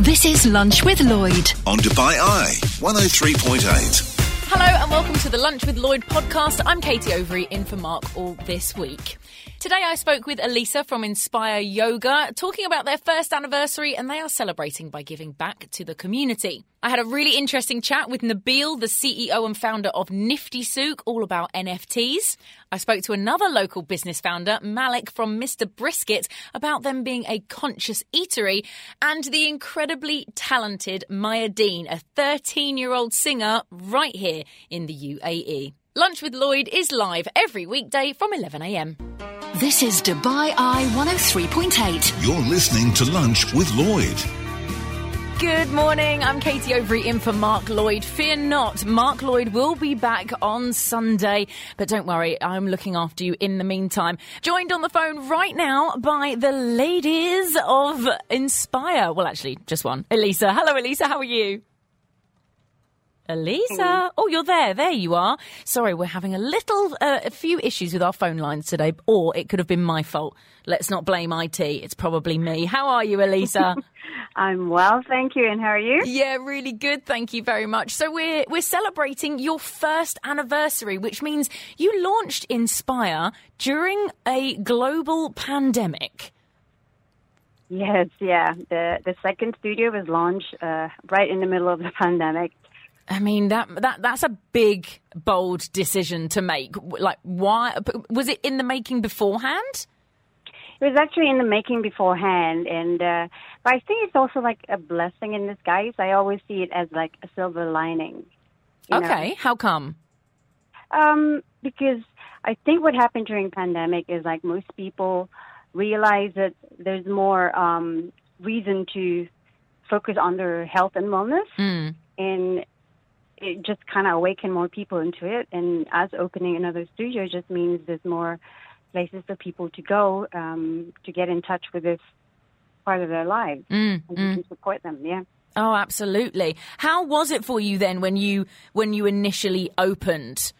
This is Lunch with Lloyd. on Dubai Eye 103.8. Hello and welcome to the Lunch with Lloyd podcast. I'm Katie Overy in for Mark all this week. Today I spoke with Elisa from Inspire Yoga talking about their first anniversary and they are celebrating by giving back to the community. I had a really interesting chat with Nabil, the CEO and founder of Nifty Souq, all about NFTs. I spoke to another local business founder, Malik from Mr. Brisket, about them being a conscious eatery, and the incredibly talented Maya Dean, a 13 year old singer right here in the UAE. Lunch with Lloyd is live every weekday from 11am. This is Dubai Eye 103.8. You're listening to Lunch with Lloyd. Good morning. I'm Katie Overy in for Mark Lloyd. Fear not, Mark Lloyd will be back on Sunday. But don't worry, I'm looking after you in the meantime. Joined on the phone right now by the ladies of Inspire. Well, actually, just one. Elisa. Hello, Elisa. How are you? Elisa. Oh, you're there. There you are. Sorry, we're having a little, uh, a few issues with our phone lines today, or it could have been my fault. Let's not blame IT. It's probably me. How are you, Elisa? I'm well, thank you. And how are you? Yeah, really good. Thank you very much. So we're we're celebrating your first anniversary, which means you launched Inspire during a global pandemic. Yes, yeah. The the second studio was launched uh, right in the middle of the pandemic. I mean that that that's a big bold decision to make. Like why was it in the making beforehand? It was actually in the making beforehand, and uh, but I think it's also like a blessing in disguise. I always see it as like a silver lining. you know? Okay, how come? Um, because I think what happened during pandemic is like most people realize that there's more um, reason to focus on their health and wellness, Mm. and it just kind of awakened more people into it. And us opening another studio just means there's more places for people to go um, to get in touch with this part of their lives Mm, and can support them. Yeah. Oh, absolutely. How was it for you then when you when you initially opened?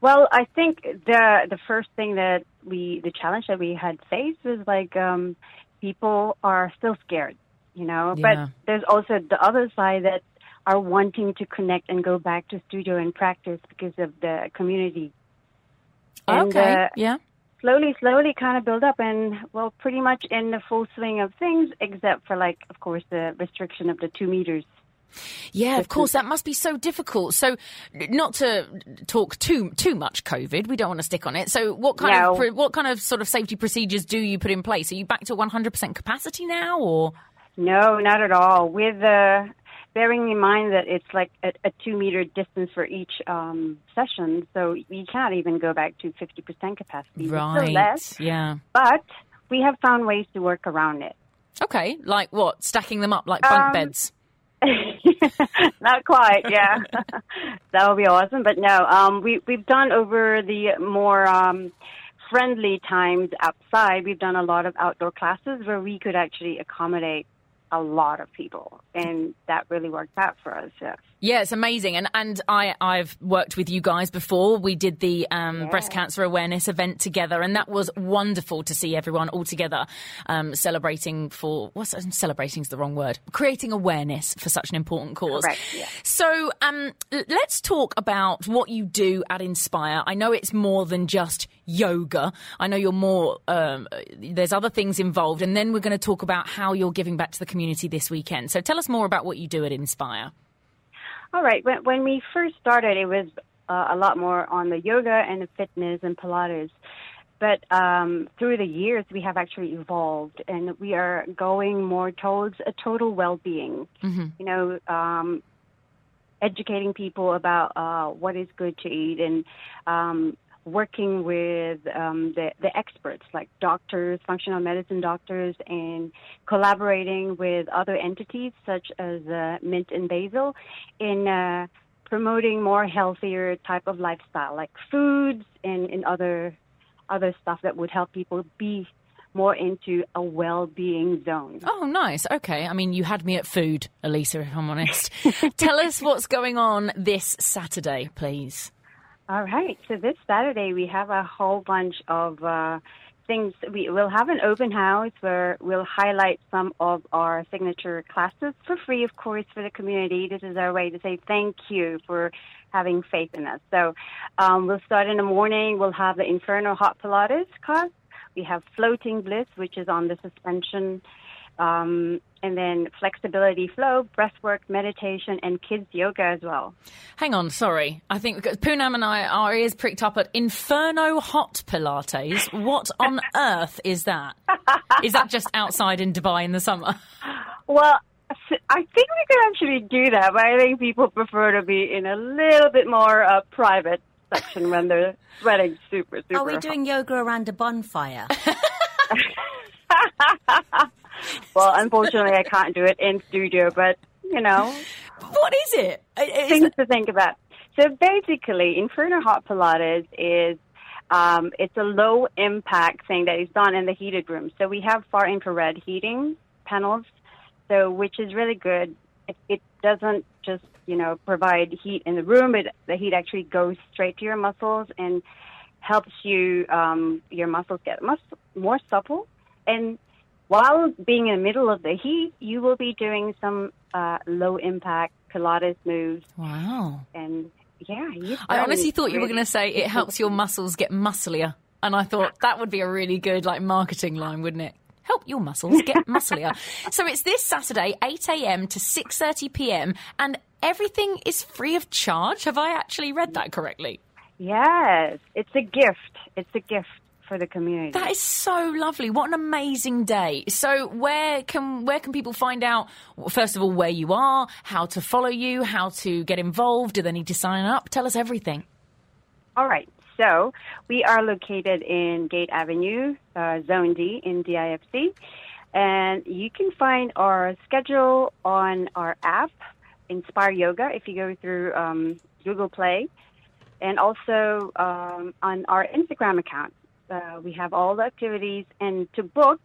Well, I think the the first thing that we the challenge that we had faced was like um, people are still scared, you know. Yeah. But there's also the other side that are wanting to connect and go back to studio and practice because of the community. And, okay, uh, yeah. slowly, slowly kind of build up and, well, pretty much in the full swing of things, except for, like, of course, the restriction of the two meters. Yeah, of course, that must be so difficult. So, not to talk too too much COVID, we don't want to stick on it. So, what kind No. of what kind of sort of safety procedures do you put in place? Are you back to one hundred percent capacity now, or No, not at all. With uh, bearing in mind that it's like a, a two meter distance for each um, session, so you can't even go back to 50% capacity. Still less, Yeah. but we have found ways to work around it. Okay, like what? Stacking them up like bunk Um, beds. Not quite, yeah. that would be awesome. But no, um, we we've done over the more um, friendly times outside. We've done a lot of outdoor classes where we could actually accommodate a lot of people, and that really worked out for us. Yeah. Yeah, it's amazing, and and I I've worked with you guys before. We did the um, breast cancer awareness event together, and that was wonderful to see everyone all together um, celebrating for what's celebrating is the wrong word, creating awareness for such an important cause. Correct, yeah. So um, let's talk about what you do at Inspire. I know it's more than just yoga. I know you're more. Um, there's other things involved, and then we're going to talk about how you're giving back to the community this weekend. So tell us more about what you do at Inspire. All right. When, when we first started, it was uh, a lot more on the yoga and the fitness and Pilates. But um, through the years, we have actually evolved, and we are going more towards a total well-being. You know, um, educating people about uh, what is good to eat and um, working with um, the, the experts like doctors, functional medicine doctors, and collaborating with other entities such as uh, Mint and Basil in uh, promoting more healthier type of lifestyle, like foods and, and other other stuff that would help people be more into a well-being zone. Oh, nice. Okay. I mean, you had me at food, Elisa, if I'm honest. Tell us what's going on this Saturday, please. All right. So this Saturday we have a whole bunch of uh, things we will have an open house where we'll highlight some of our signature classes for free, of course, for the community. This is our way to say thank you for having faith in us. So um, we'll start in the morning. We'll have the Inferno Hot Pilates class. We have Floating Bliss, which is on the suspension um, and then flexibility flow, breathwork, meditation, and kids yoga as well. Hang on, sorry. I think because Poonam and I, our ears pricked up at Inferno Hot Pilates. What on earth is that? Is that just outside in Dubai in the summer? Well, I think we could actually do that, but I think people prefer to be in a little bit more uh, private section when they're sweating super, super. Are we doing yoga around a bonfire? well, unfortunately, I can't do it in studio, but you know. What is it? Is things it... to think about. So basically, Inferno Hot Pilates is um, it's a low impact thing that is done in the heated room. So we have far infrared heating panels, so which is really good. It, it doesn't just you know provide heat in the room, but the heat actually goes straight to your muscles and helps you um, your muscles get mus- more supple and while being in the middle of the heat, you will be doing some uh, low impact Pilates moves. Wow. And yeah, I honestly thought you were going to say it helps your muscles get musclier. And I thought that would be a really good like marketing line, wouldn't it? Help your muscles get musclier. so it's this Saturday, 8 a.m. to 6:30 p.m. and everything is free of charge. Have I actually read that correctly? Yes, it's a gift. It's a gift for the community. That is so lovely. What an amazing day. So where can where can people find out first of all where you are, how to follow you, how to get involved, do they need to sign up? Tell us everything. All right. So we are located in Gate Avenue, uh, Zone D in DIFC. And you can find our schedule on our app, Inspire Yoga, if you go through um, Google Play, and also um, on our Instagram account. Uh, we have all the activities, and to book,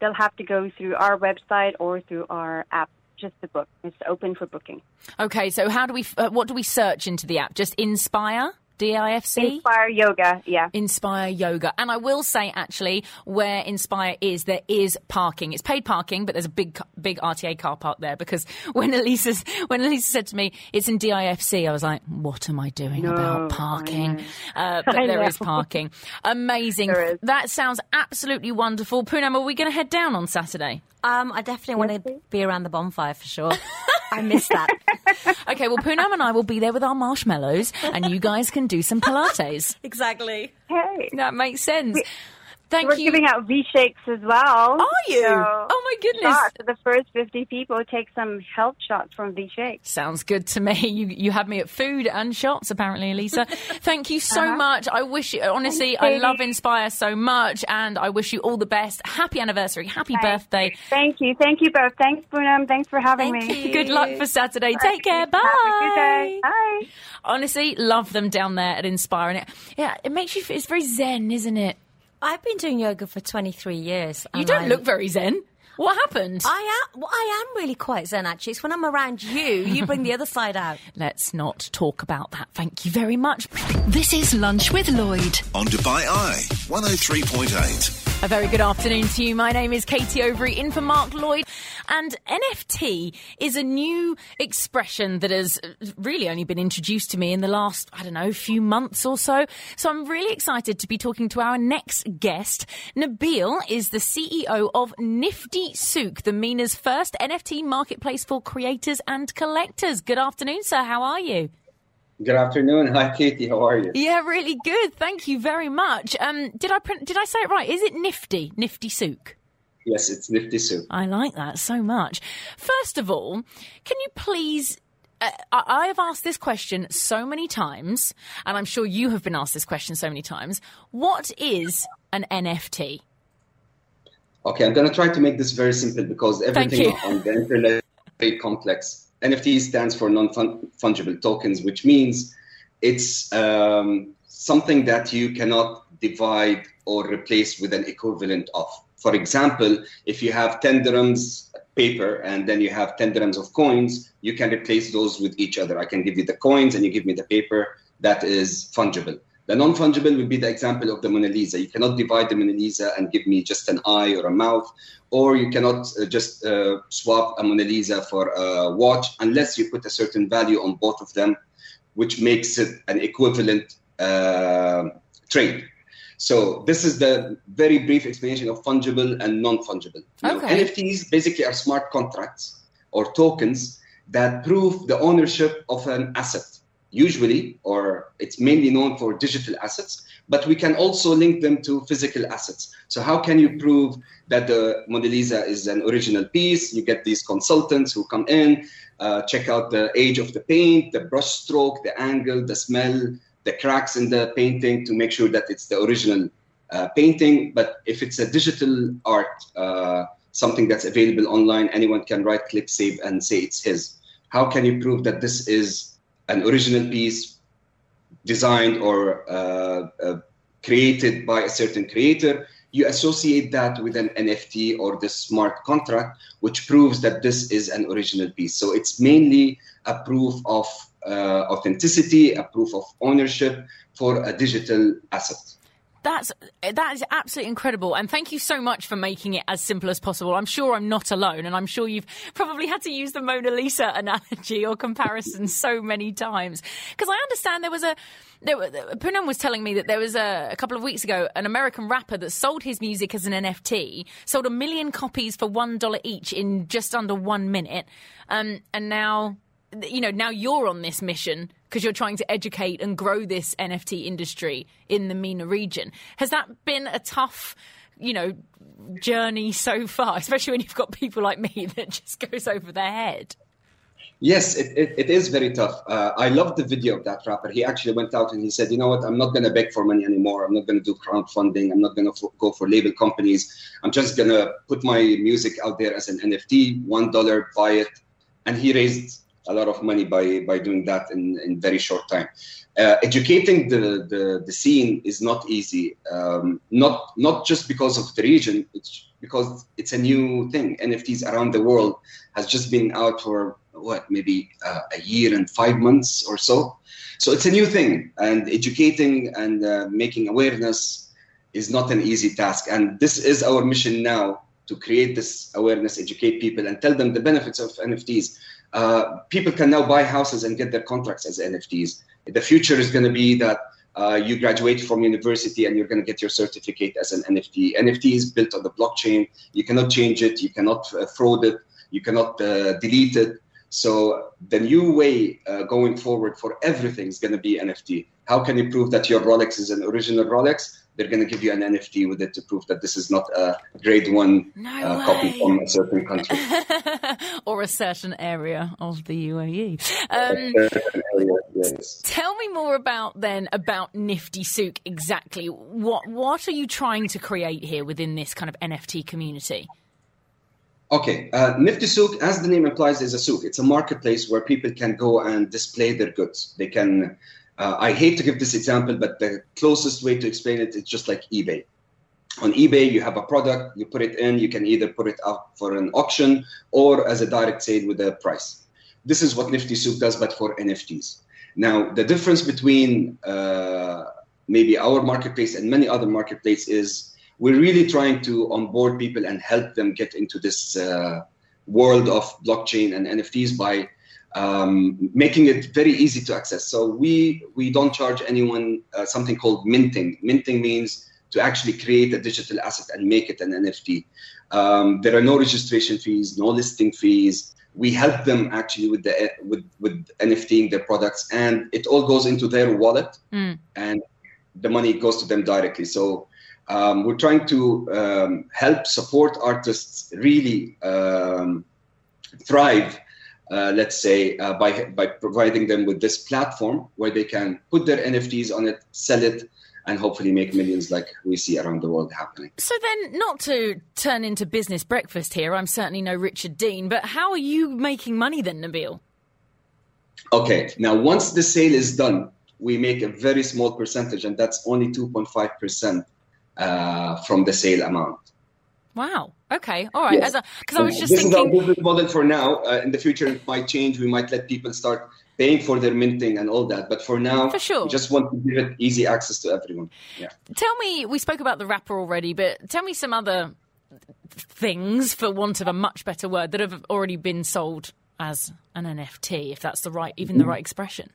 they'll have to go through our website or through our app. Just the book. It's open for booking. Okay, so how do we? Uh, what do we search into the app? Just Inspire. DIFC? Inspire Yoga, yeah. Inspire Yoga. And I will say, actually, where Inspire is, there is parking. It's paid parking, but there's a big, big RTA car park there because when Elisa, when Elisa said to me, it's in DIFC, I was like, what am I doing no, about parking? Uh, but there is parking. Amazing. Is. That sounds absolutely wonderful. Poonam, are we going to head down on Saturday? Um, I definitely want to be around the bonfire for sure. I miss that. okay, well, Poonam and I will be there with our marshmallows, and you guys can do some Pilates. exactly. Hey. That makes sense. Thank We're you. giving out V shakes as well. Are you? So oh my goodness! Shots. The first fifty people take some health shots from V shakes. Sounds good to me. You you had me at food and shots apparently, Elisa. Thank you so uh-huh. much. I wish you honestly, I love Inspire so much, and I wish you all the best. Happy anniversary, happy Thanks. birthday. Thank you, thank you both. Thanks, Poonam. Thanks for having Thank me. you. Good luck for Saturday. Take care. Bye. Have a good day. Bye. Honestly, love them down there at Inspire, and it yeah, it makes you. It's very zen, isn't it? I've been doing yoga for 23 years. You don't I- look very zen. What happened? I am. Well, I am really quite zen. Actually, it's when I'm around you, you bring the other side out. Let's not talk about that. Thank you very much. This is Lunch with Lloyd. On Dubai Eye 103.8. A very good afternoon to you. My name is Katie Overy, in for Mark Lloyd. And NFT is a new expression that has really only been introduced to me in the last, I don't know, few months or so. So I'm really excited to be talking to our next guest. Nabil is the CEO of Nifty Souq, the MENA's first NFT marketplace for creators and collectors. Good afternoon, sir. How are you? Good afternoon. Hi, Katie. How are you? Yeah, really good. Thank you very much. Um, did I print, did I say it right? Is it Nifty? Nifty Souq? Yes, it's Nifty Soup. I like that so much. First of all, can you please? Uh, I I have asked this question so many times, and I'm sure you have been asked this question so many times. What is an NFT? Okay, I'm going to try to make this very simple because everything on the internet is very complex. NFT stands for non-fungible tokens, which means it's um, something that you cannot divide or replace with an equivalent of. For example, if you have 10 dirhams paper and then you have 10 dirhams of coins, you can replace those with each other. I can give you the coins and you give me the paper that is fungible. The non fungible would be the example of the Mona Lisa. You cannot divide the Mona Lisa and give me just an eye or a mouth, or you cannot uh, just uh, swap a Mona Lisa for a watch unless you put a certain value on both of them, which makes it an equivalent uh, trade. So this is the very brief explanation of fungible and non-fungible. Now, Okay. NFTs basically are smart contracts or tokens that prove the ownership of an asset. Usually, or it's mainly known for digital assets, but we can also link them to physical assets. So how can you prove that the Mona Lisa is an original piece? You get these consultants who come in, uh, check out the age of the paint, the brush stroke, the angle, the smell, the cracks in the painting to make sure that it's the original uh, painting. But if it's a digital art, uh, something that's available online, anyone can right click, save, and say it's his. How can you prove that this is an original piece designed or uh, uh, created by a certain creator? You associate that with an NFT or the smart contract, which proves that this is an original piece. So it's mainly a proof of uh, authenticity, a proof of ownership for a digital asset. That's that is absolutely incredible, and thank you so much for making it as simple as possible. I'm sure I'm not alone, and I'm sure you've probably had to use the Mona Lisa analogy or comparison so many times. Because I understand there was a there, were- was telling me that there was a, a couple of weeks ago an American rapper that sold his music as an NFT, sold a million copies for one dollar each in just under one minute, um, and now you know now you're on this mission because you're trying to educate and grow this NFT industry in the MENA region. Has that been a tough, you know, journey so far, especially when you've got people like me that just goes over their head? Yes, it, it, it is very tough. Uh, I love the video of that rapper. He actually went out and he said, you know what, I'm not going to beg for money anymore. I'm not going to do crowdfunding. I'm not going to go for label companies. I'm just going to put my music out there as an NFT, $1, buy it. And he raised a lot of money by, by doing that in, in very short time. Uh, educating the, the, the scene is not easy, um, not, not just because of the region, it's because it's a new thing. NFTs around the world has just been out for what maybe uh, a year and five months or so so it's a new thing and educating and uh, making awareness is not an easy task and this is our mission now to create this awareness educate people and tell them the benefits of nfts uh, people can now buy houses and get their contracts as nfts the future is going to be that uh, you graduate from university and you're going to get your certificate as an nft nft is built on the blockchain. You cannot change it. You cannot uh, fraud it. You cannot uh, delete it. So the new way uh, going forward for everything is going to be NFT. How can you prove that your Rolex is an original Rolex? They're going to give you an NFT with it to prove that this is not a grade one No uh, copy from a certain country. or a certain area of the UAE. Um, yes. tell me more about then about Nifty Souq exactly. What what are you trying to create here within this kind of NFT community? Okay, uh, Nifty Souq, as the name implies, is a souk. It's a marketplace where people can go and display their goods. They can. Uh, I hate to give this example, but the closest way to explain it is just like eBay. On eBay, you have a product, you put it in, you can either put it out for an auction or as a direct sale with a price. This is what Nifty Souq does, but for NFTs. Now, the difference between uh, maybe our marketplace and many other marketplaces is we're really trying to onboard people and help them get into this uh, world of blockchain and NFTs by um, making it very easy to access. So we we don't charge anyone uh, something called minting. Minting means to actually create a digital asset and make it an NFT. Um, there are no registration fees, no listing fees. We help them actually with the with with NFTing their products, and it all goes into their wallet, and the money goes to them directly. So um, we're trying to um, help support artists really um, thrive. Uh, let's say uh, by by providing them with this platform where they can put their NFTs on it, sell it, and hopefully make millions like we see around the world happening. So then, not to turn into business breakfast here, I'm certainly no Richard Dean, but how are you making money then, Nabil? Okay, now once the sale is done, we make a very small percentage, and that's only 2.5 percent uh, from the sale amount. Wow. Okay. All right. Yes. Because I was just this thinking. is our business model for now. Uh, in the future, it might change. We might let people start paying for their minting and all that. But for now, For sure. we just want to give it easy access to everyone. Yeah. Tell me, we spoke about the rapper already, but tell me some other things, for want of a much better word, that have already been sold as an NFT, if that's the right, even the right expression.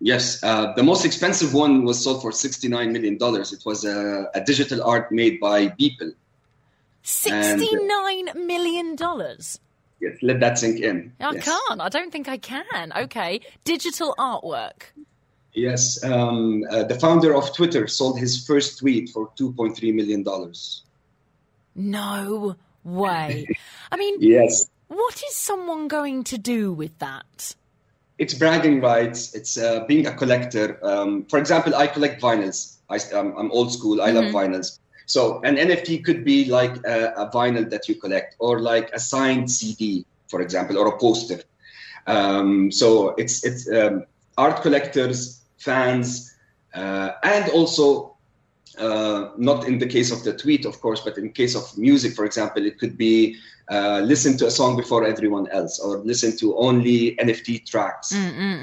Yes, uh, the most expensive one was sold for $69 million. It was a, a digital art made by Beeple. $69 million. Yes, let that sink in. I yes. can't. I don't think I can. Okay. Digital artwork. Yes, um, uh, the founder of Twitter sold his first tweet for $2.3 million. No way. I mean, Yes. what is someone going to do with that? It's bragging rights. It's uh, being a collector. Um, for example, I collect vinyls. I, am I'm old school. I love vinyls. So an NFT could be like a, a vinyl that you collect, or like a signed CD, for example, or a poster. Um, so it's it's um, art collectors, fans, uh, and also uh, not in the case of the tweet, of course, but in case of music, for example, it could be uh, listen to a song before everyone else, or listen to only NFT tracks.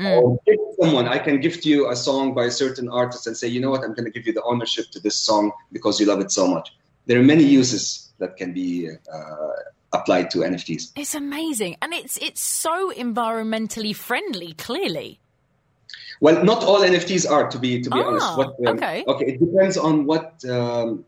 Or gift someone, I can gift you a song by a certain artist and say, you know what, I'm going to give you the ownership to this song because you love it so much. There are many uses that can be uh, applied to NFTs. It's amazing. And it's it's so environmentally friendly, clearly. Well, not all NFTs are, to be to be Ah, honest. What, um, okay. Okay, it depends on what um,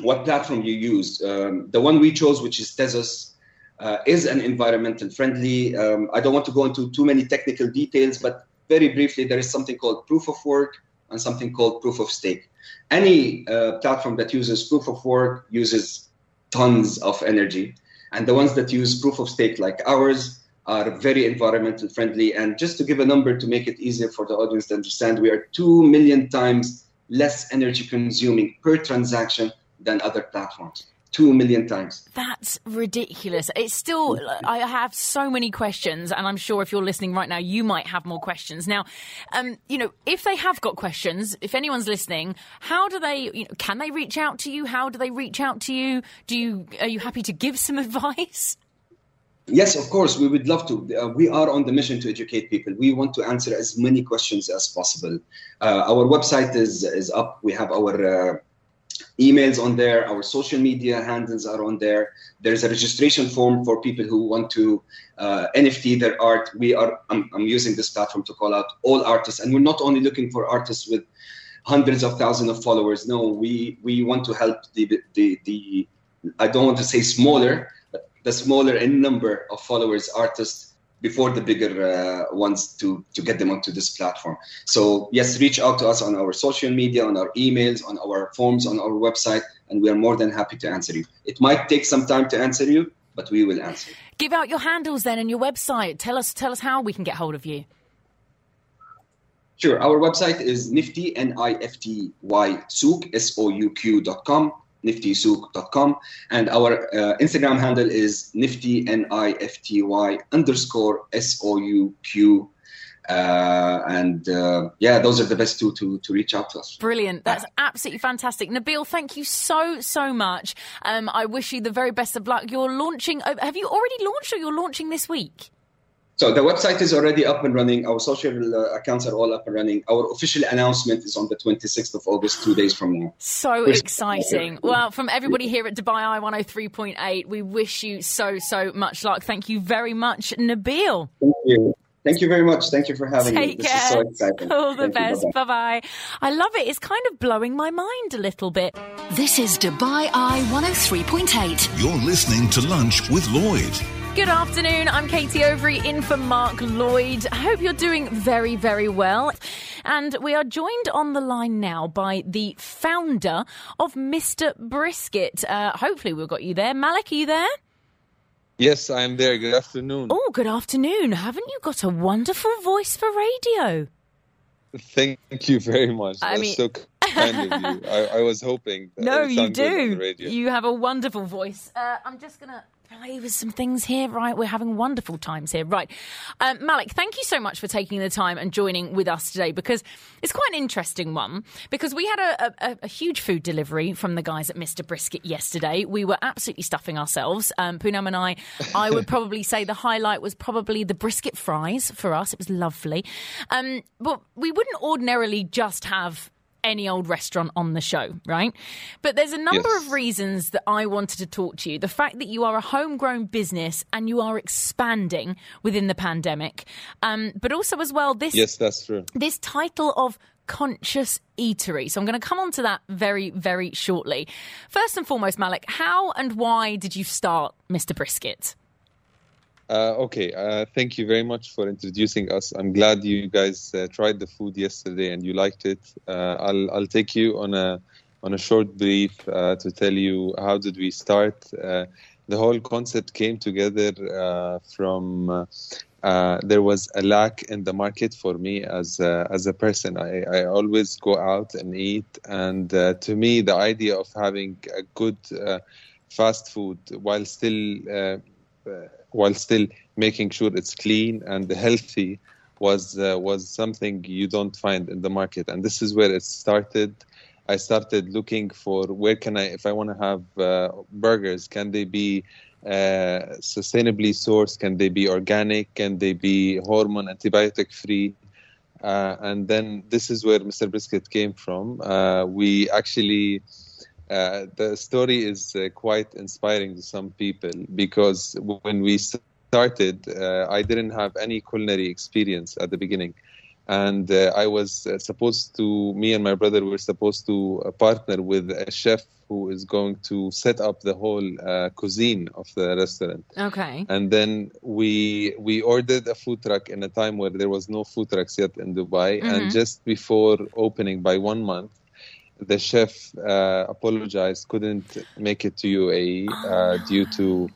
what platform you use. Um, the one we chose, which is Tezos, uh, is an environmental friendly. Um, I don't want to go into too many technical details, but very briefly, there is something called proof of work and something called proof of stake. Any uh, platform that uses proof of work uses tons of energy, and the ones that use proof of stake, like ours, are very environmental friendly. And just to give a number to make it easier for the audience to understand, we are 2 million times less energy consuming per transaction than other platforms. 2 million times. That's ridiculous. It's still, I have so many questions, and I'm sure if you're listening right now, you might have more questions. Now, um, you know, if they have got questions, if anyone's listening, how do they, you know, can they reach out to you? How do they reach out to you? Do you, are you happy to give some advice? Yes, of course, we would love to. Uh, we are on the mission to educate people. We want to answer as many questions as possible. Uh, our website is, is up. We have our uh, emails on there. Our social media handles are on there. There's a registration form for people who want to uh, NFT their art. We are. I'm, I'm using this platform to call out all artists, and we're not only looking for artists with hundreds of thousands of followers. No, we we want to help the the the. I don't want to say smaller, the smaller in number of followers artists before the bigger uh, ones to to get them onto this platform. So yes, reach out to us on our social media, on our emails, on our forms, on our website, and we are more than happy to answer you. It might take some time to answer you, but we will answer. Give out your handles then and your website. Tell us, tell us how we can get hold of you. Sure. Our website is nifty, N-I-F-T-Y, souk, S-O-U-Q dot com, niftysouq.com. And our uh, Instagram handle is nifty, N-I-F-T-Y underscore S-O-U-Q. Uh, and uh, yeah, those are the best two to, to reach out to us. Brilliant. That's absolutely fantastic. Nabil, thank you so, so much. Um, I wish you the very best of luck. You're launching, uh, have you already launched or you're launching this week? So the website is already up and running. Our social uh, accounts are all up and running. Our official announcement is on the 26th of August, two days from now. So Wish- exciting. Well, from everybody here at Dubai Eye 103.8, we wish you so, so much luck. Thank you very much, Nabil. Thank you. Thank you very much. Thank you for having me. Take This care. is so exciting. All the Thank best. Bye-bye. Bye bye. I love it. It's kind of blowing my mind a little bit. This is Dubai Eye 103.8. You're listening to Lunch with Lloyd. Good afternoon. I'm Katie Overy in for Mark Lloyd. I hope you're doing very, very well. And we are joined on the line now by the founder of Mr. Brisket. Uh, hopefully, we've got you there. Malik, are you there? Yes, I'm there. Good afternoon. Oh, good afternoon. Haven't you got a wonderful voice for radio? Thank you very much. I That's mean- so kind of you. I, I was hoping. That No, you sounded good on the do. radio. You have a wonderful voice. Uh, I'm just going to Flavors, some things here, right? We're having wonderful times here, right? Um, Malik, thank you so much for taking the time and joining with us today because it's quite an interesting one. Because we had a, a, a huge food delivery from the guys at Mr. Brisket yesterday. We were absolutely stuffing ourselves. Um, Poonam and I, I would probably say the highlight was probably the brisket fries for us. It was lovely. Um, but we wouldn't ordinarily just have any old restaurant on the show, right? But there's a number Yes. of reasons that I wanted to talk to you. The fact that you are a homegrown business and you are expanding within the pandemic, um, but also as well this Yes, that's true. this title of conscious eatery. So I'm going to come on to that very, very shortly. First and foremost, Malik, how and why did you start Mr. Brisket? Uh, okay, uh, thank you very much for introducing us. I'm glad you guys uh, tried the food yesterday and you liked it. Uh, I'll I'll take you on a on a short brief uh, to tell you how did we start. Uh, the whole concept came together from there was a lack in the market for me as a, as a person. I, I always go out and eat, and to me, the idea of having a good fast food while still while still making sure it's clean and healthy was uh, was something you don't find in the market. And this is where it started. I started looking for where can i if i want to have uh, burgers can they be uh, sustainably sourced? Can they be organic? Can they be hormone antibiotic free? Uh, and then this is where mr brisket came from. Uh, we actually uh, the story is uh, quite inspiring to some people because when we started, uh, I didn't have any culinary experience at the beginning. And uh, I was uh, supposed to, me and my brother were supposed to uh, partner with a chef who is going to set up the whole uh, cuisine of the restaurant. Okay. And then we we ordered a food truck in a time where there was no food trucks yet in Dubai. And just before opening by one month, the chef uh, apologized, couldn't make it to UAE uh, due to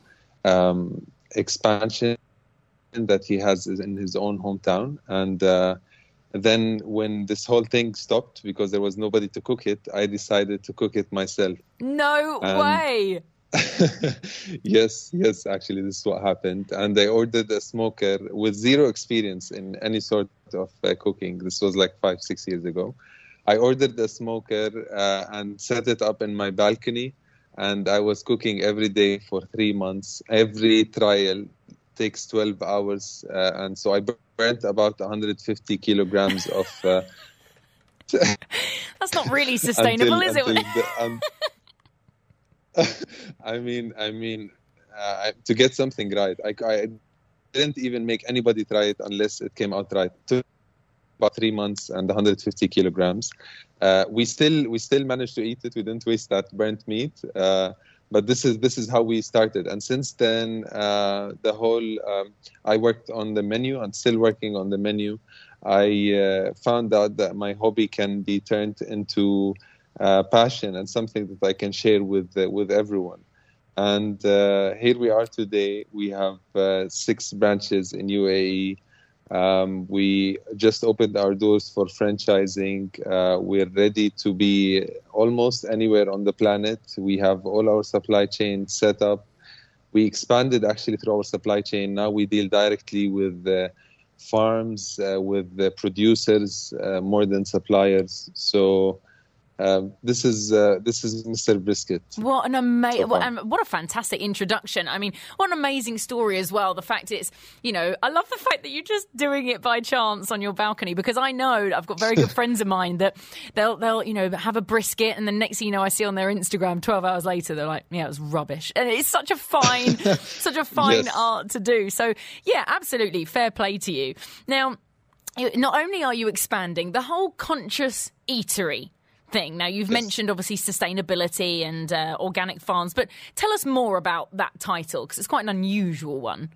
um, expansion that he has in his own hometown. And uh, then when this whole thing stopped because there was nobody to cook it, I decided to cook it myself. No Um, way. yes, yes, actually, this is what happened. And I ordered a smoker with zero experience in any sort of uh, cooking. This was like five, six years ago. I ordered a smoker uh, and set it up in my balcony. And I was cooking every day for three months. Every trial takes 12 hours. Uh, and so I burnt about 150 kilograms of. Uh, That's not really sustainable, is it? the- um, I mean, I mean, uh, to get something right, I, I didn't even make anybody try it unless it came out right. Took about three months and 150 kilograms. Uh, we still we still managed to eat it. We didn't waste that burnt meat. Uh, but this is this is how we started, and since then, uh, the whole um, I worked on the menu and still working on the menu. I uh, found out that my hobby can be turned into uh, passion and something that I can share with uh, with everyone. And here we are today. We have six branches in UAE. Um, we just opened our doors for franchising. Uh, we're ready to be almost anywhere on the planet. We have all our supply chain set up. We expanded actually through our supply chain. Now we deal directly with farms, uh, with the producers uh, more than suppliers. So um, this is uh, this is Mr. Brisket. What an amazing, So what, what a fantastic introduction. I mean, what an amazing story as well. The fact it's, you know, I love the fact that you're just doing it by chance on your balcony because I know I've got very good friends of mine that they'll, they'll, you know, have a brisket and the next thing you know, I see on their Instagram 12 hours later, they're like, yeah, it was rubbish. And it's such a fine, such a fine Yes. art to do. So yeah, absolutely. Fair play to you. Now, not only are you expanding the whole conscious eatery thing now you've mentioned obviously sustainability and uh, organic farms but tell us more about that title because it's quite an unusual one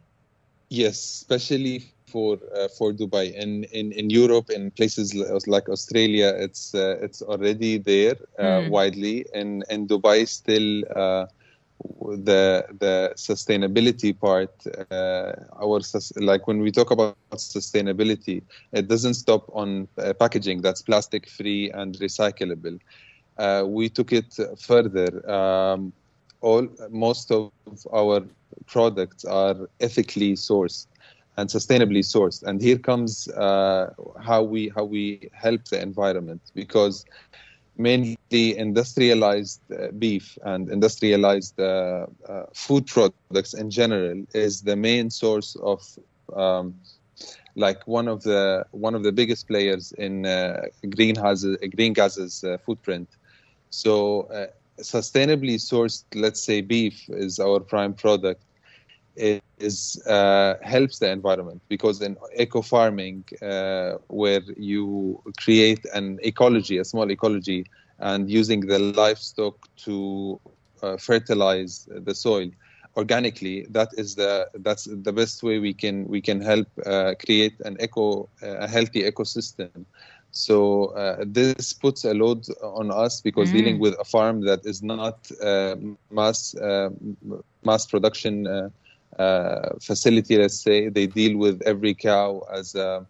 Yes, especially for uh, for Dubai. In, in in Europe, in places like Australia, it's uh, it's already there uh, widely. and in Dubai, still uh, the the sustainability part. Uh, our like when we talk about sustainability, it doesn't stop on uh, packaging that's plastic free and recyclable. Uh, we took it further. Um, all most of our products are ethically sourced and sustainably sourced. And here comes uh, how we how we help the environment because mainly industrialized uh, beef and industrialized uh, uh, food products in general is the main source of um, like one of the one of the biggest players in uh, greenhouses green gases uh, footprint. So uh, sustainably sourced let's say beef is our prime product is helps the environment because in eco farming where you create an ecology a small ecology and using the livestock to fertilize the soil organically that is the that's the best way we can we can help uh, create an eco a healthy ecosystem so uh, this puts a load on us because mm. dealing with a farm that is not uh, mass uh, mass production uh, uh, facility let's say they deal with every cow as a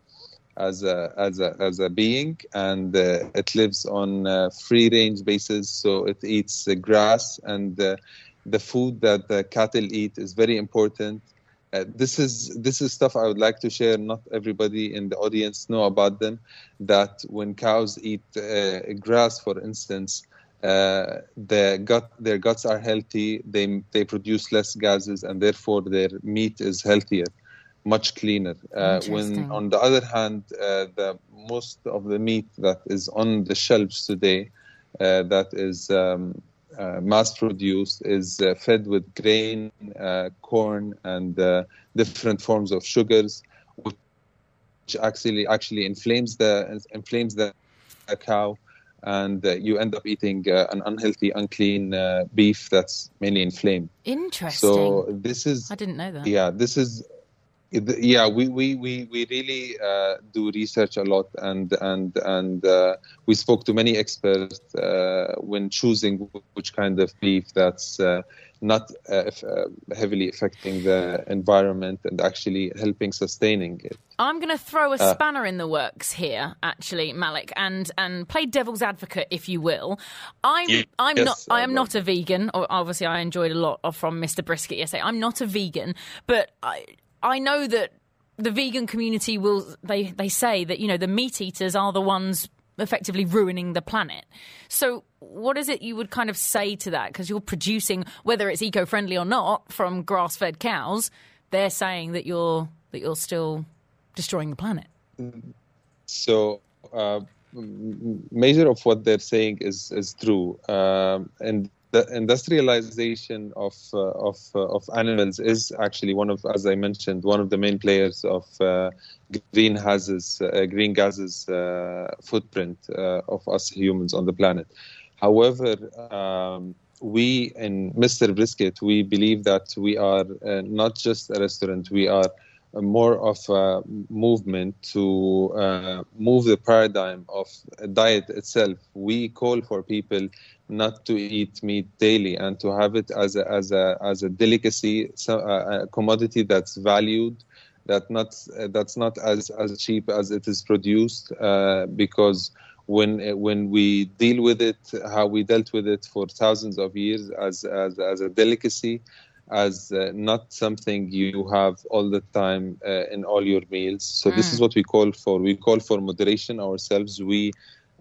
as a as a as a being and it lives on free range basis so it eats grass and the food that the cattle eat is very important. Uh, this is this is stuff I would like to share. Not everybody in the audience know about them. That when cows eat uh, grass, for instance, uh, the gut their guts are healthy. They they produce less gases, and therefore their meat is healthier, much cleaner. Uh, when on the other hand, uh, the most of the meat that is on the shelves today, uh, that is um, uh, mass produced is uh, fed with grain, uh, corn, and uh, different forms of sugars, which actually actually inflames the inflames the cow, and uh, you end up eating uh, an unhealthy, unclean beef that's mainly inflamed. Interesting. So this is I didn't know that. Yeah, this is yeah we we we, we really uh, do research a lot and and and uh, we spoke to many experts uh, when choosing which kind of beef that's uh, not uh, uh, heavily affecting the environment and actually helping sustaining it I'm going to throw a spanner in the works here, actually, Malik, and and play devil's advocate, if you will. I'm yes, I'm not I am not a vegan. Obviously, I enjoyed a lot from Mr. Brisket yesterday. I'm not a vegan, but I I know that the vegan community will they they say that you know the meat eaters are the ones effectively ruining the planet. So what is it you would kind of say to that because you're producing whether it's eco-friendly or not from grass-fed cows, they're saying that you're that you're still destroying the planet. So uh, major of what they're saying is is true, um, and the industrialization of uh, of uh, of animals is actually one of, as I mentioned, one of the main players of uh, green gases uh, green gases uh, footprint uh, of us humans on the planet. However, um, we in Mr. Brisket, we believe that we are not just a restaurant; we are more of a movement to uh, move the paradigm of diet itself. We call for people not to eat meat daily and to have it as a as a as a delicacy, so, uh, a commodity that's valued, that not uh, that's not as as cheap as it is produced, uh, because when when we deal with it, how we dealt with it for thousands of years as as as a delicacy as uh, not something you have all the time uh, in all your meals. So mm. this is mm. what we call for. We call for moderation ourselves. We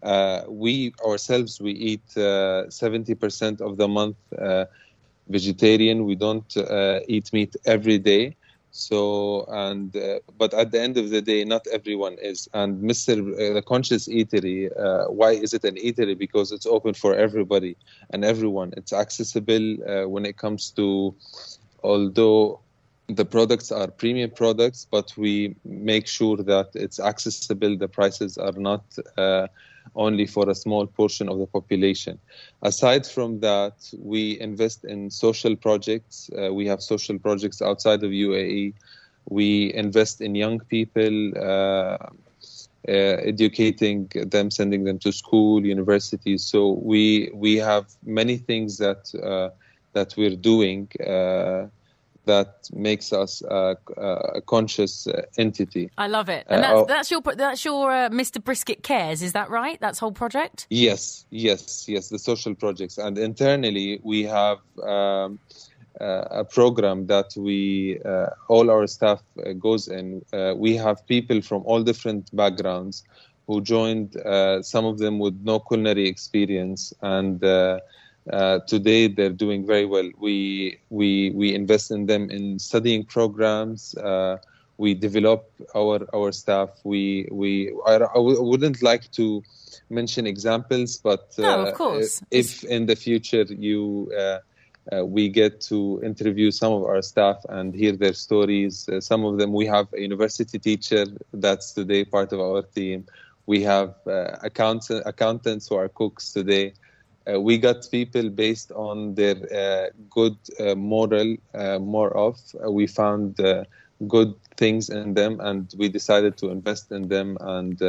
uh, we ourselves we eat uh, seventy percent of the month uh, vegetarian. We don't uh, eat meat every day. So and uh, but at the end of the day, not everyone is. And Mr. Uh, the Conscious Eatery, uh, why is it an eatery? Because it's open for everybody and everyone. It's accessible uh, when it comes to, although the products are premium products, but we make sure that it's accessible. The prices are not uh, only for a small portion of the population. Aside from that, we invest in social projects. Uh, we have social projects outside of UAE. We invest in young people, uh, uh, educating them, sending them to school, universities. So we we have many things that uh, that we're doing uh, that makes us a, a conscious uh, entity. I love it, and that's, uh, that's your that's your uh, Mr. Brisket Cares, is that right? That's whole project. Yes, yes, yes. The social projects, and internally we have um, uh, a program that we uh, all our staff uh, goes in. Uh, we have people from all different backgrounds who joined. Uh, some of them with no culinary experience, and uh, today they're doing very well. We we we invest in them in studying programs. we develop our our staff. We we I, I wouldn't like to mention examples, but no, of course. if in the future you uh, we get to interview some of our staff and hear their stories. Uh, some of them, we have a university teacher that's today part of our team. We have uh, accountant, accountants who are cooks today. Uh, we got people based on their uh, good uh, moral, more of. we found good things in them and we decided to invest in them and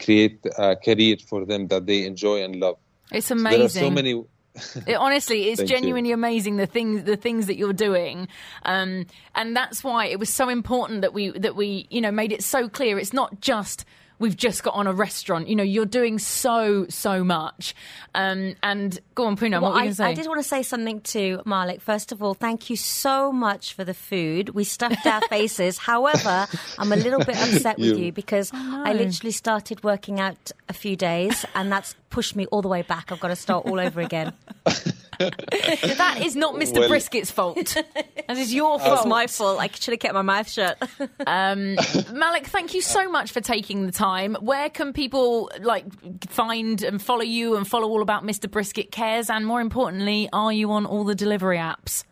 create a career for them that they enjoy and love. It's amazing. there are so many it, honestly, it's genuinely you. amazing the things the things that you're doing, um, and that's why it was so important that we that we you know made it so clear. It's not just we've just got on a restaurant. You know, you're doing so, so much. Um, and go on, Poonam, well, what were you I, say? I did want to say something to Malik. First of all, thank you so much for the food. We stuffed our faces. However, I'm a little bit upset with you because oh, I literally started working out a few days and that's pushed me all the way back. I've got to start all over again. that is not Mr. Well, Brisket's fault. That is your fault. It's my fault. I should have kept my mouth shut. um, Malik, thank you so much for taking the time. Where can people like find and follow you and follow all about Mr. Brisket Cares? And more importantly, are you on all the delivery apps?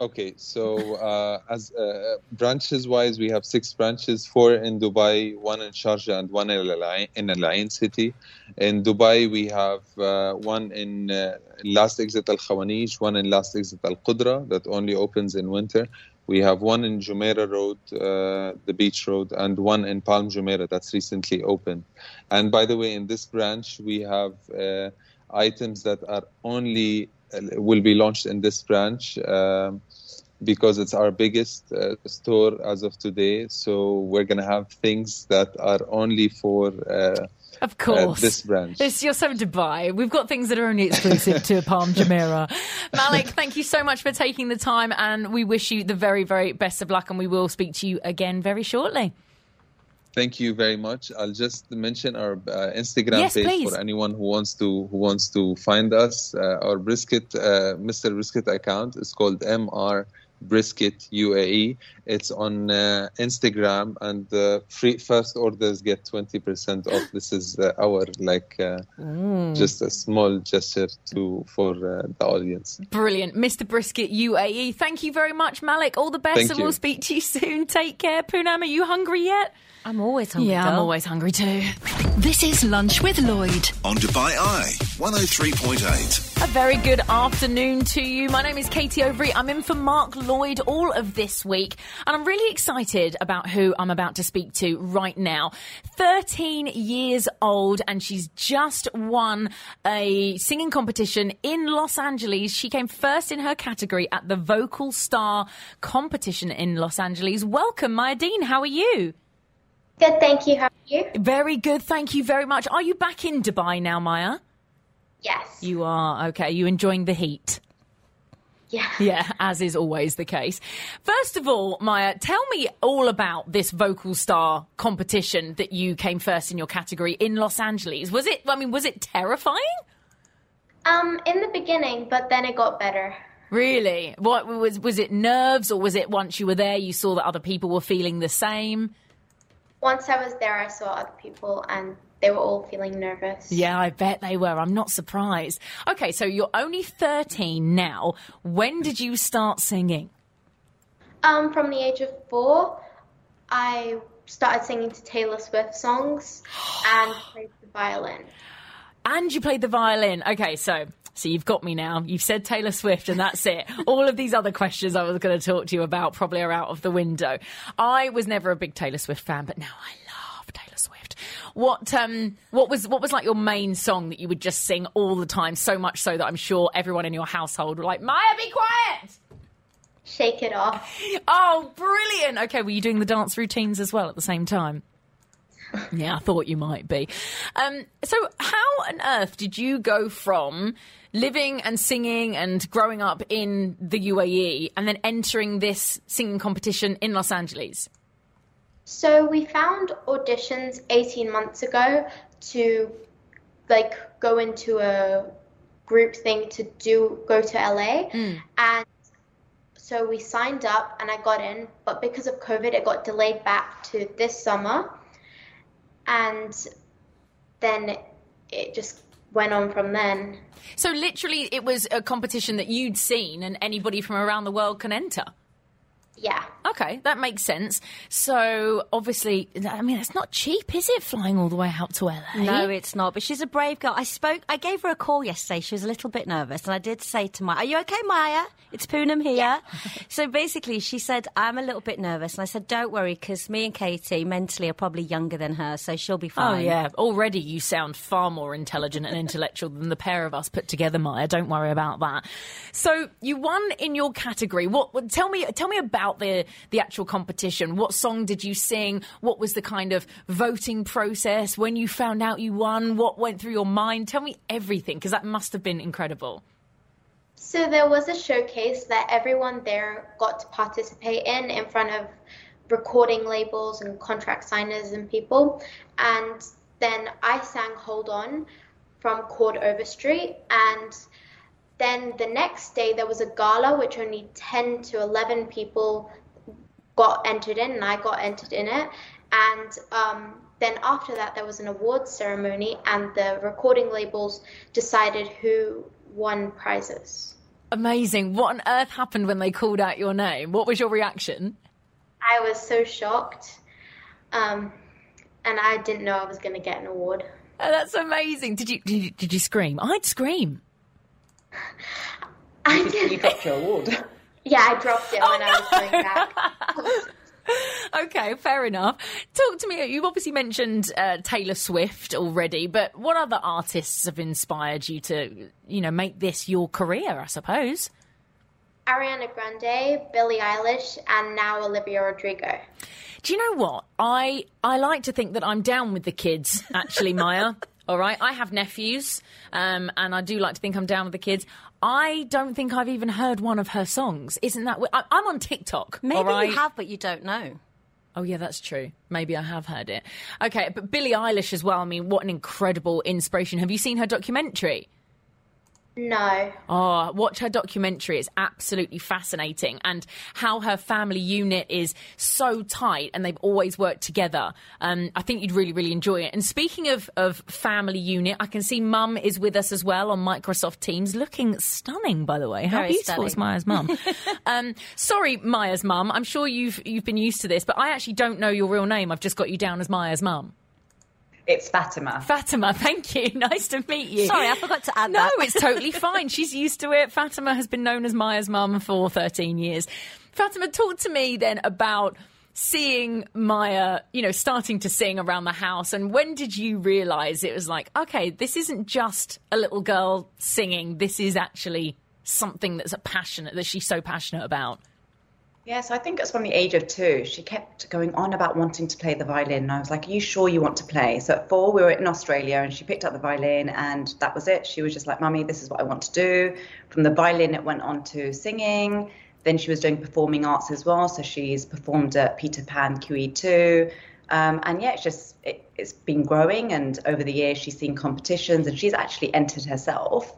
Okay, so uh, as uh, branches wise, we have six branches: four in Dubai, one in Sharjah, and one in Al Ain city. In Dubai, we have uh, one in uh, last exit Al Khawanij, one in last exit Al Qudra that only opens in winter. We have one in Jumeirah Road, uh, the beach road, and one in Palm Jumeirah that's recently opened. And by the way, in this branch, we have uh, items that are only will be launched in this branch. Um, because it's our biggest uh, store as of today. So we're going to have things that are only for. Uh, of course. Uh, this branch. It's, you're so Dubai. We've got things that are only exclusive to Palm Jumeirah. Malik, thank you so much for taking the time, and we wish you the very, very best of luck, and we will speak to you again very shortly. Thank you very much. I'll just mention our uh, Instagram yes, page please. for anyone who wants to who wants to find us. Uh, our brisket, uh, Mr. Brisket account is called MR brisket UAE. It's on uh, Instagram, and the free first orders get twenty percent off. This is uh, our like uh, mm. just a small gesture to for uh, the audience. Brilliant, Mr. Brisket UAE. Thank you very much, Malik. All the best, Thank and you. we'll speak to you soon. Take care, Poonam. Are you hungry yet? I'm always hungry. Yeah, I'm always hungry too. This is Lunch with Lloyd on Dubai Eye 103.8. A very good afternoon to you. My name is Katie Overy. I'm in for Mark Lloyd all of this week, and I'm really excited about who I'm about to speak to right now. 13 years old, and she's just won a singing competition in Los Angeles. She came first in her category at the Vocal Star competition in Los Angeles. Welcome, Maya Din. How are you? Good, thank you. How are you? Very good, thank you very much. Are you back in Dubai now, Maya? Yes. You are. Okay. Are you enjoying the heat? Yeah. Yeah, as is always the case. First of all, Maya, tell me all about this vocal star competition that you came first in your category in Los Angeles. Was it, I mean, was it terrifying? Um, in the beginning, but then it got better. Really? What was was it nerves or was it once you were there you saw that other people were feeling the same? Once I was there, I saw other people and they were all feeling nervous. Yeah, I bet they were. I'm not surprised. Okay, so you're only 13 now. When did you start singing? Um, from the age of four, I started singing to Taylor Swift songs and played the violin. And you played the violin. Okay, so so you've got me now. You've said Taylor Swift, and that's it. All of these other questions I was going to talk to you about probably are out of the window. I was never a big Taylor Swift fan, but now I love Taylor Swift. What um what was what was like your main song that you would just sing all the time? So much so that I'm sure everyone in your household were like, Maya, be quiet. Shake it off. Oh, brilliant. Okay, were you doing the dance routines as well at the same time? yeah, I thought you might be. Um, so, how on earth did you go from living and singing and growing up in the UAE and then entering this singing competition in Los Angeles? So we found auditions 18 months ago to like go into a group thing to do go to LA Mm. and so we signed up and I got in but because of COVID it got delayed back to this summer and then it just went on from then. So, literally, it was a competition that you'd seen and anybody from around the world can enter. Yeah. Okay, that makes sense. So, obviously, I mean, it's not cheap, is it, flying all the way out to LA? No, it's not. But she's a brave girl. I spoke. I gave her a call yesterday. She was a little bit nervous, and I did say to Maya, "Are you okay, Maya? It's Poonam here." Yeah. so basically, she said, "I'm a little bit nervous," and I said, "Don't worry, because me and Katie mentally are probably younger than her, so she'll be oh, fine." Oh, yeah. Already you sound far more intelligent and intellectual than the pair of us put together, Maya. Don't worry about that. So you won in your category. What? what- Tell me. Tell me about the the actual competition. What song did you sing? What was the kind of voting process when you found out you won? What went through your mind? Tell me everything because that must have been incredible. So there was a showcase that everyone there got to participate in in front of recording labels and contract signers and people. And then I sang Hold On from Chord Overstreet. And then the next day there was a gala which only 10 to 11 people got entered in, and I got entered in it. And um, then after that, there was an awards ceremony, and the recording labels decided who won prizes. Amazing. What on earth happened when they called out your name? What was your reaction? I was so shocked, um, and I didn't know I was going to get an award. Oh, that's amazing. Did you, did you did you scream? I'd scream. I You did. got your award. Yeah, I dropped it when I was coming back. Okay, fair enough. Talk to me. You've obviously mentioned uh, Taylor Swift already, but what other artists have inspired you to, you know, make this your career? I suppose. Ariana Grande, Billie Eilish, and now Olivia Rodrigo. Do you know what? I I like to think that I'm down with the kids. Actually, Maya. All right, I have nephews, um, and I do like to think I'm down with the kids. I don't think I've even heard one of her songs. Isn't that? I, I'm on TikTok. Maybe right? you have, but you don't know. Oh yeah, that's true. Maybe I have heard it. Okay, but Billie Eilish as well. I mean, what an incredible inspiration. Have you seen her documentary? No. Oh, watch her documentary. It's absolutely fascinating. And how her family unit is so tight and they've always worked together. Um, I think you'd really, really enjoy it. And speaking of, of family unit, I can see mum is with us as well on Microsoft Teams, looking stunning, by the way. How Very beautiful is. Maya's mum? um, sorry, Maya's mum. I'm sure you've, you've been used to this, but I actually don't know your real name. I've just got you down as Maya's mum. It's Fatima. Fatima, thank you. Nice to meet you. Sorry, I forgot to add No, that. it's totally fine. She's used to it. Fatima has been known as Maya's mum for 13 years. Fatima, talk to me then about seeing Maya, you know, starting to sing around the house. And when did you realize it was like, okay, this isn't just a little girl singing, this is actually something that's a passionate, that she's so passionate about? Yes, I think it's from the age of two. She kept going on about wanting to play the violin. And I was like, Are you sure you want to play? So at four, we were in Australia and she picked up the violin and that was it. She was just like, Mummy, this is what I want to do. From the violin, it went on to singing. Then she was doing performing arts as well. So she's performed at Peter Pan QE2. Um, and yeah, it's just, it, it's been growing. And over the years, she's seen competitions and she's actually entered herself.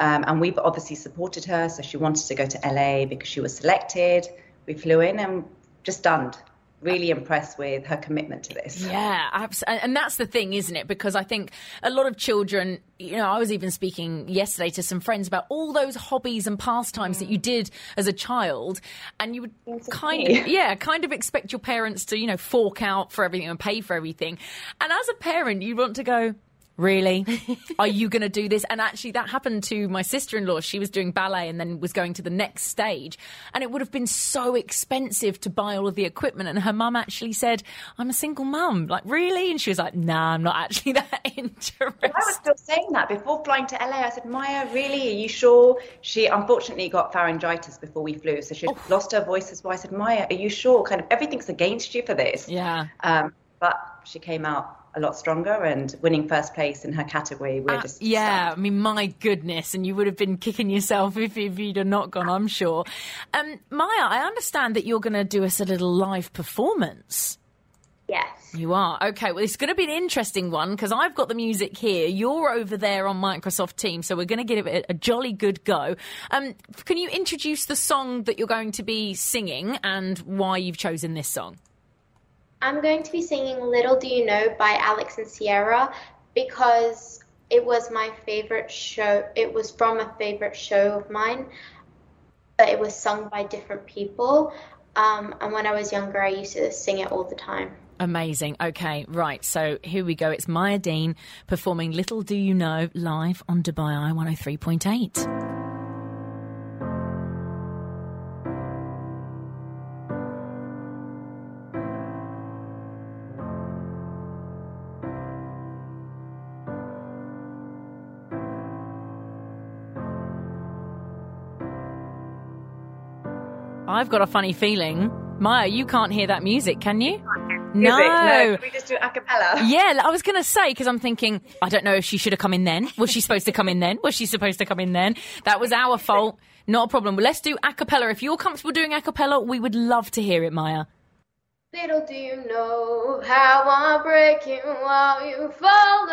Um, and we've obviously supported her. So she wanted to go to LA because she was selected. We flew in and just stunned, really impressed with her commitment to this. Yeah, abs- and and that's the thing, isn't it? Because I think a lot of children, you know, I was even speaking yesterday to some friends about all those hobbies and pastimes that you mm. did as a child, and you would kind of, yeah, kind of expect your parents to, you know, fork out for everything and pay for everything. And as a parent, you want to go, Really? Are you going to do this? And actually, that happened to my sister in law. She was doing ballet and then was going to the next stage. And it would have been so expensive to buy all of the equipment. And her mum actually said, I'm a single mum. Like, really? And she was like, Nah, I'm not actually that interested. I was still saying that before flying to LA. I said, Maya, really? Are you sure? She unfortunately got pharyngitis before we flew, so she lost her voice as well. I said, Maya, are you sure? Kind of everything's against you for this. Yeah. Um, but she came out a lot stronger and winning first place in her category. We're Uh, just yeah, stunned. I mean, my goodness, and you would have been kicking yourself if, if you'd have not gone, I'm sure. Um, Maya, I understand that you're going to do us a little live performance. Yes. You are. Okay, well, it's going to be an interesting one because I've got the music here. You're over there on Microsoft Teams, so we're going to give it a, a jolly good go. Um, can you introduce the song that you're going to be singing and why you've chosen this song? I'm going to be singing Little Do You Know by Alex and Sierra because it was my favorite show. It was from a favorite show of mine, but it was sung by different people. Um, and when I was younger, I used to sing it all the time. Amazing. Okay, right. So here we go. It's Maya Din performing Little Do You Know live on Dubai Eye 103.8. I've got a funny feeling. Maya, you can't hear that music, can you? Music. no. Can we just do a cappella? Yeah, I was going to say because I'm thinking I don't know if she should have come in then. Was she supposed to come in then? Was she supposed to come in then? That was our fault. Not a problem. Let's do a cappella. If you're comfortable doing a cappella, we would love to hear it, Maya. Little do you know how I'm breaking while you fall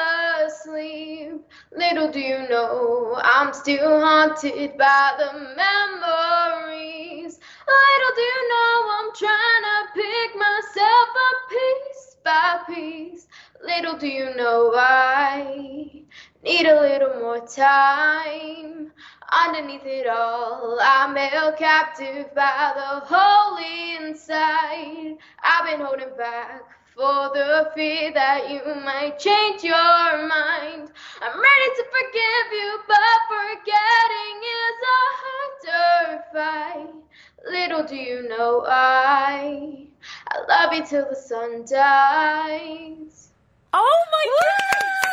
asleep. Little do you know I'm still haunted by the memories. Little do you know I'm trying to pick myself up piece by piece. Little do you know I need a little more time. Underneath it all, I'm held captive by the hole inside. I've been holding back for the fear that you might change your mind. I'm ready to forgive you, but forgetting is a harder fight. Little do you know I, I love you till the sun dies. Oh my goodness!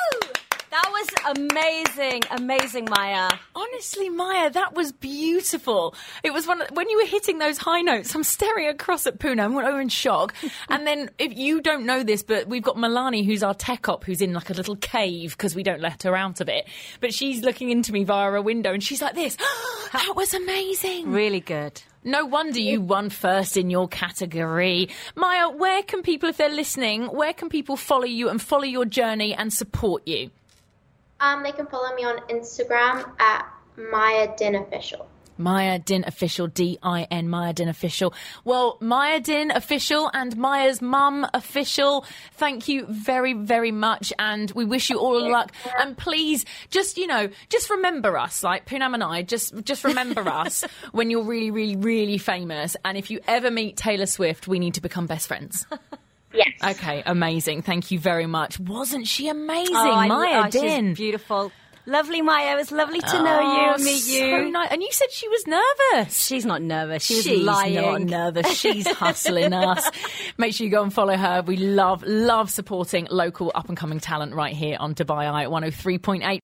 That was amazing, amazing, Maya. Honestly, Maya, that was beautiful. It was one when you were hitting those high notes. I'm staring across at Puna and we're in shock. and then, if you don't know this, but we've got Milani, who's our tech op, who's in like a little cave because we don't let her out of it. But she's looking into me via a window and she's like this. that was amazing. Really good. No wonder you won first in your category. Maya, where can people, if they're listening, where can people follow you and follow your journey and support you? Um, they can follow me on Instagram at Maya Din Official. Maya Din Official, D I N, Maya Din Official. Well, Maya Din Official and Maya's mum official, thank you very, very much. And we wish you all luck. And please, just, you know, just remember us, like Poonam and I, just, just remember us when you're really, really, really famous. And if you ever meet Taylor Swift, we need to become best friends. Yes. Okay, amazing. Thank you very much. Wasn't she amazing, Oh, I- Maya oh, she's Din? beautiful. Lovely, Maya. It was lovely to know you and meet so you. nice. And you said she was nervous. She's not nervous. She was lying. She's not nervous. She's hustling us. Make sure you go and follow her. We love, love supporting local up and coming talent right here on Dubai Eye at 103.8.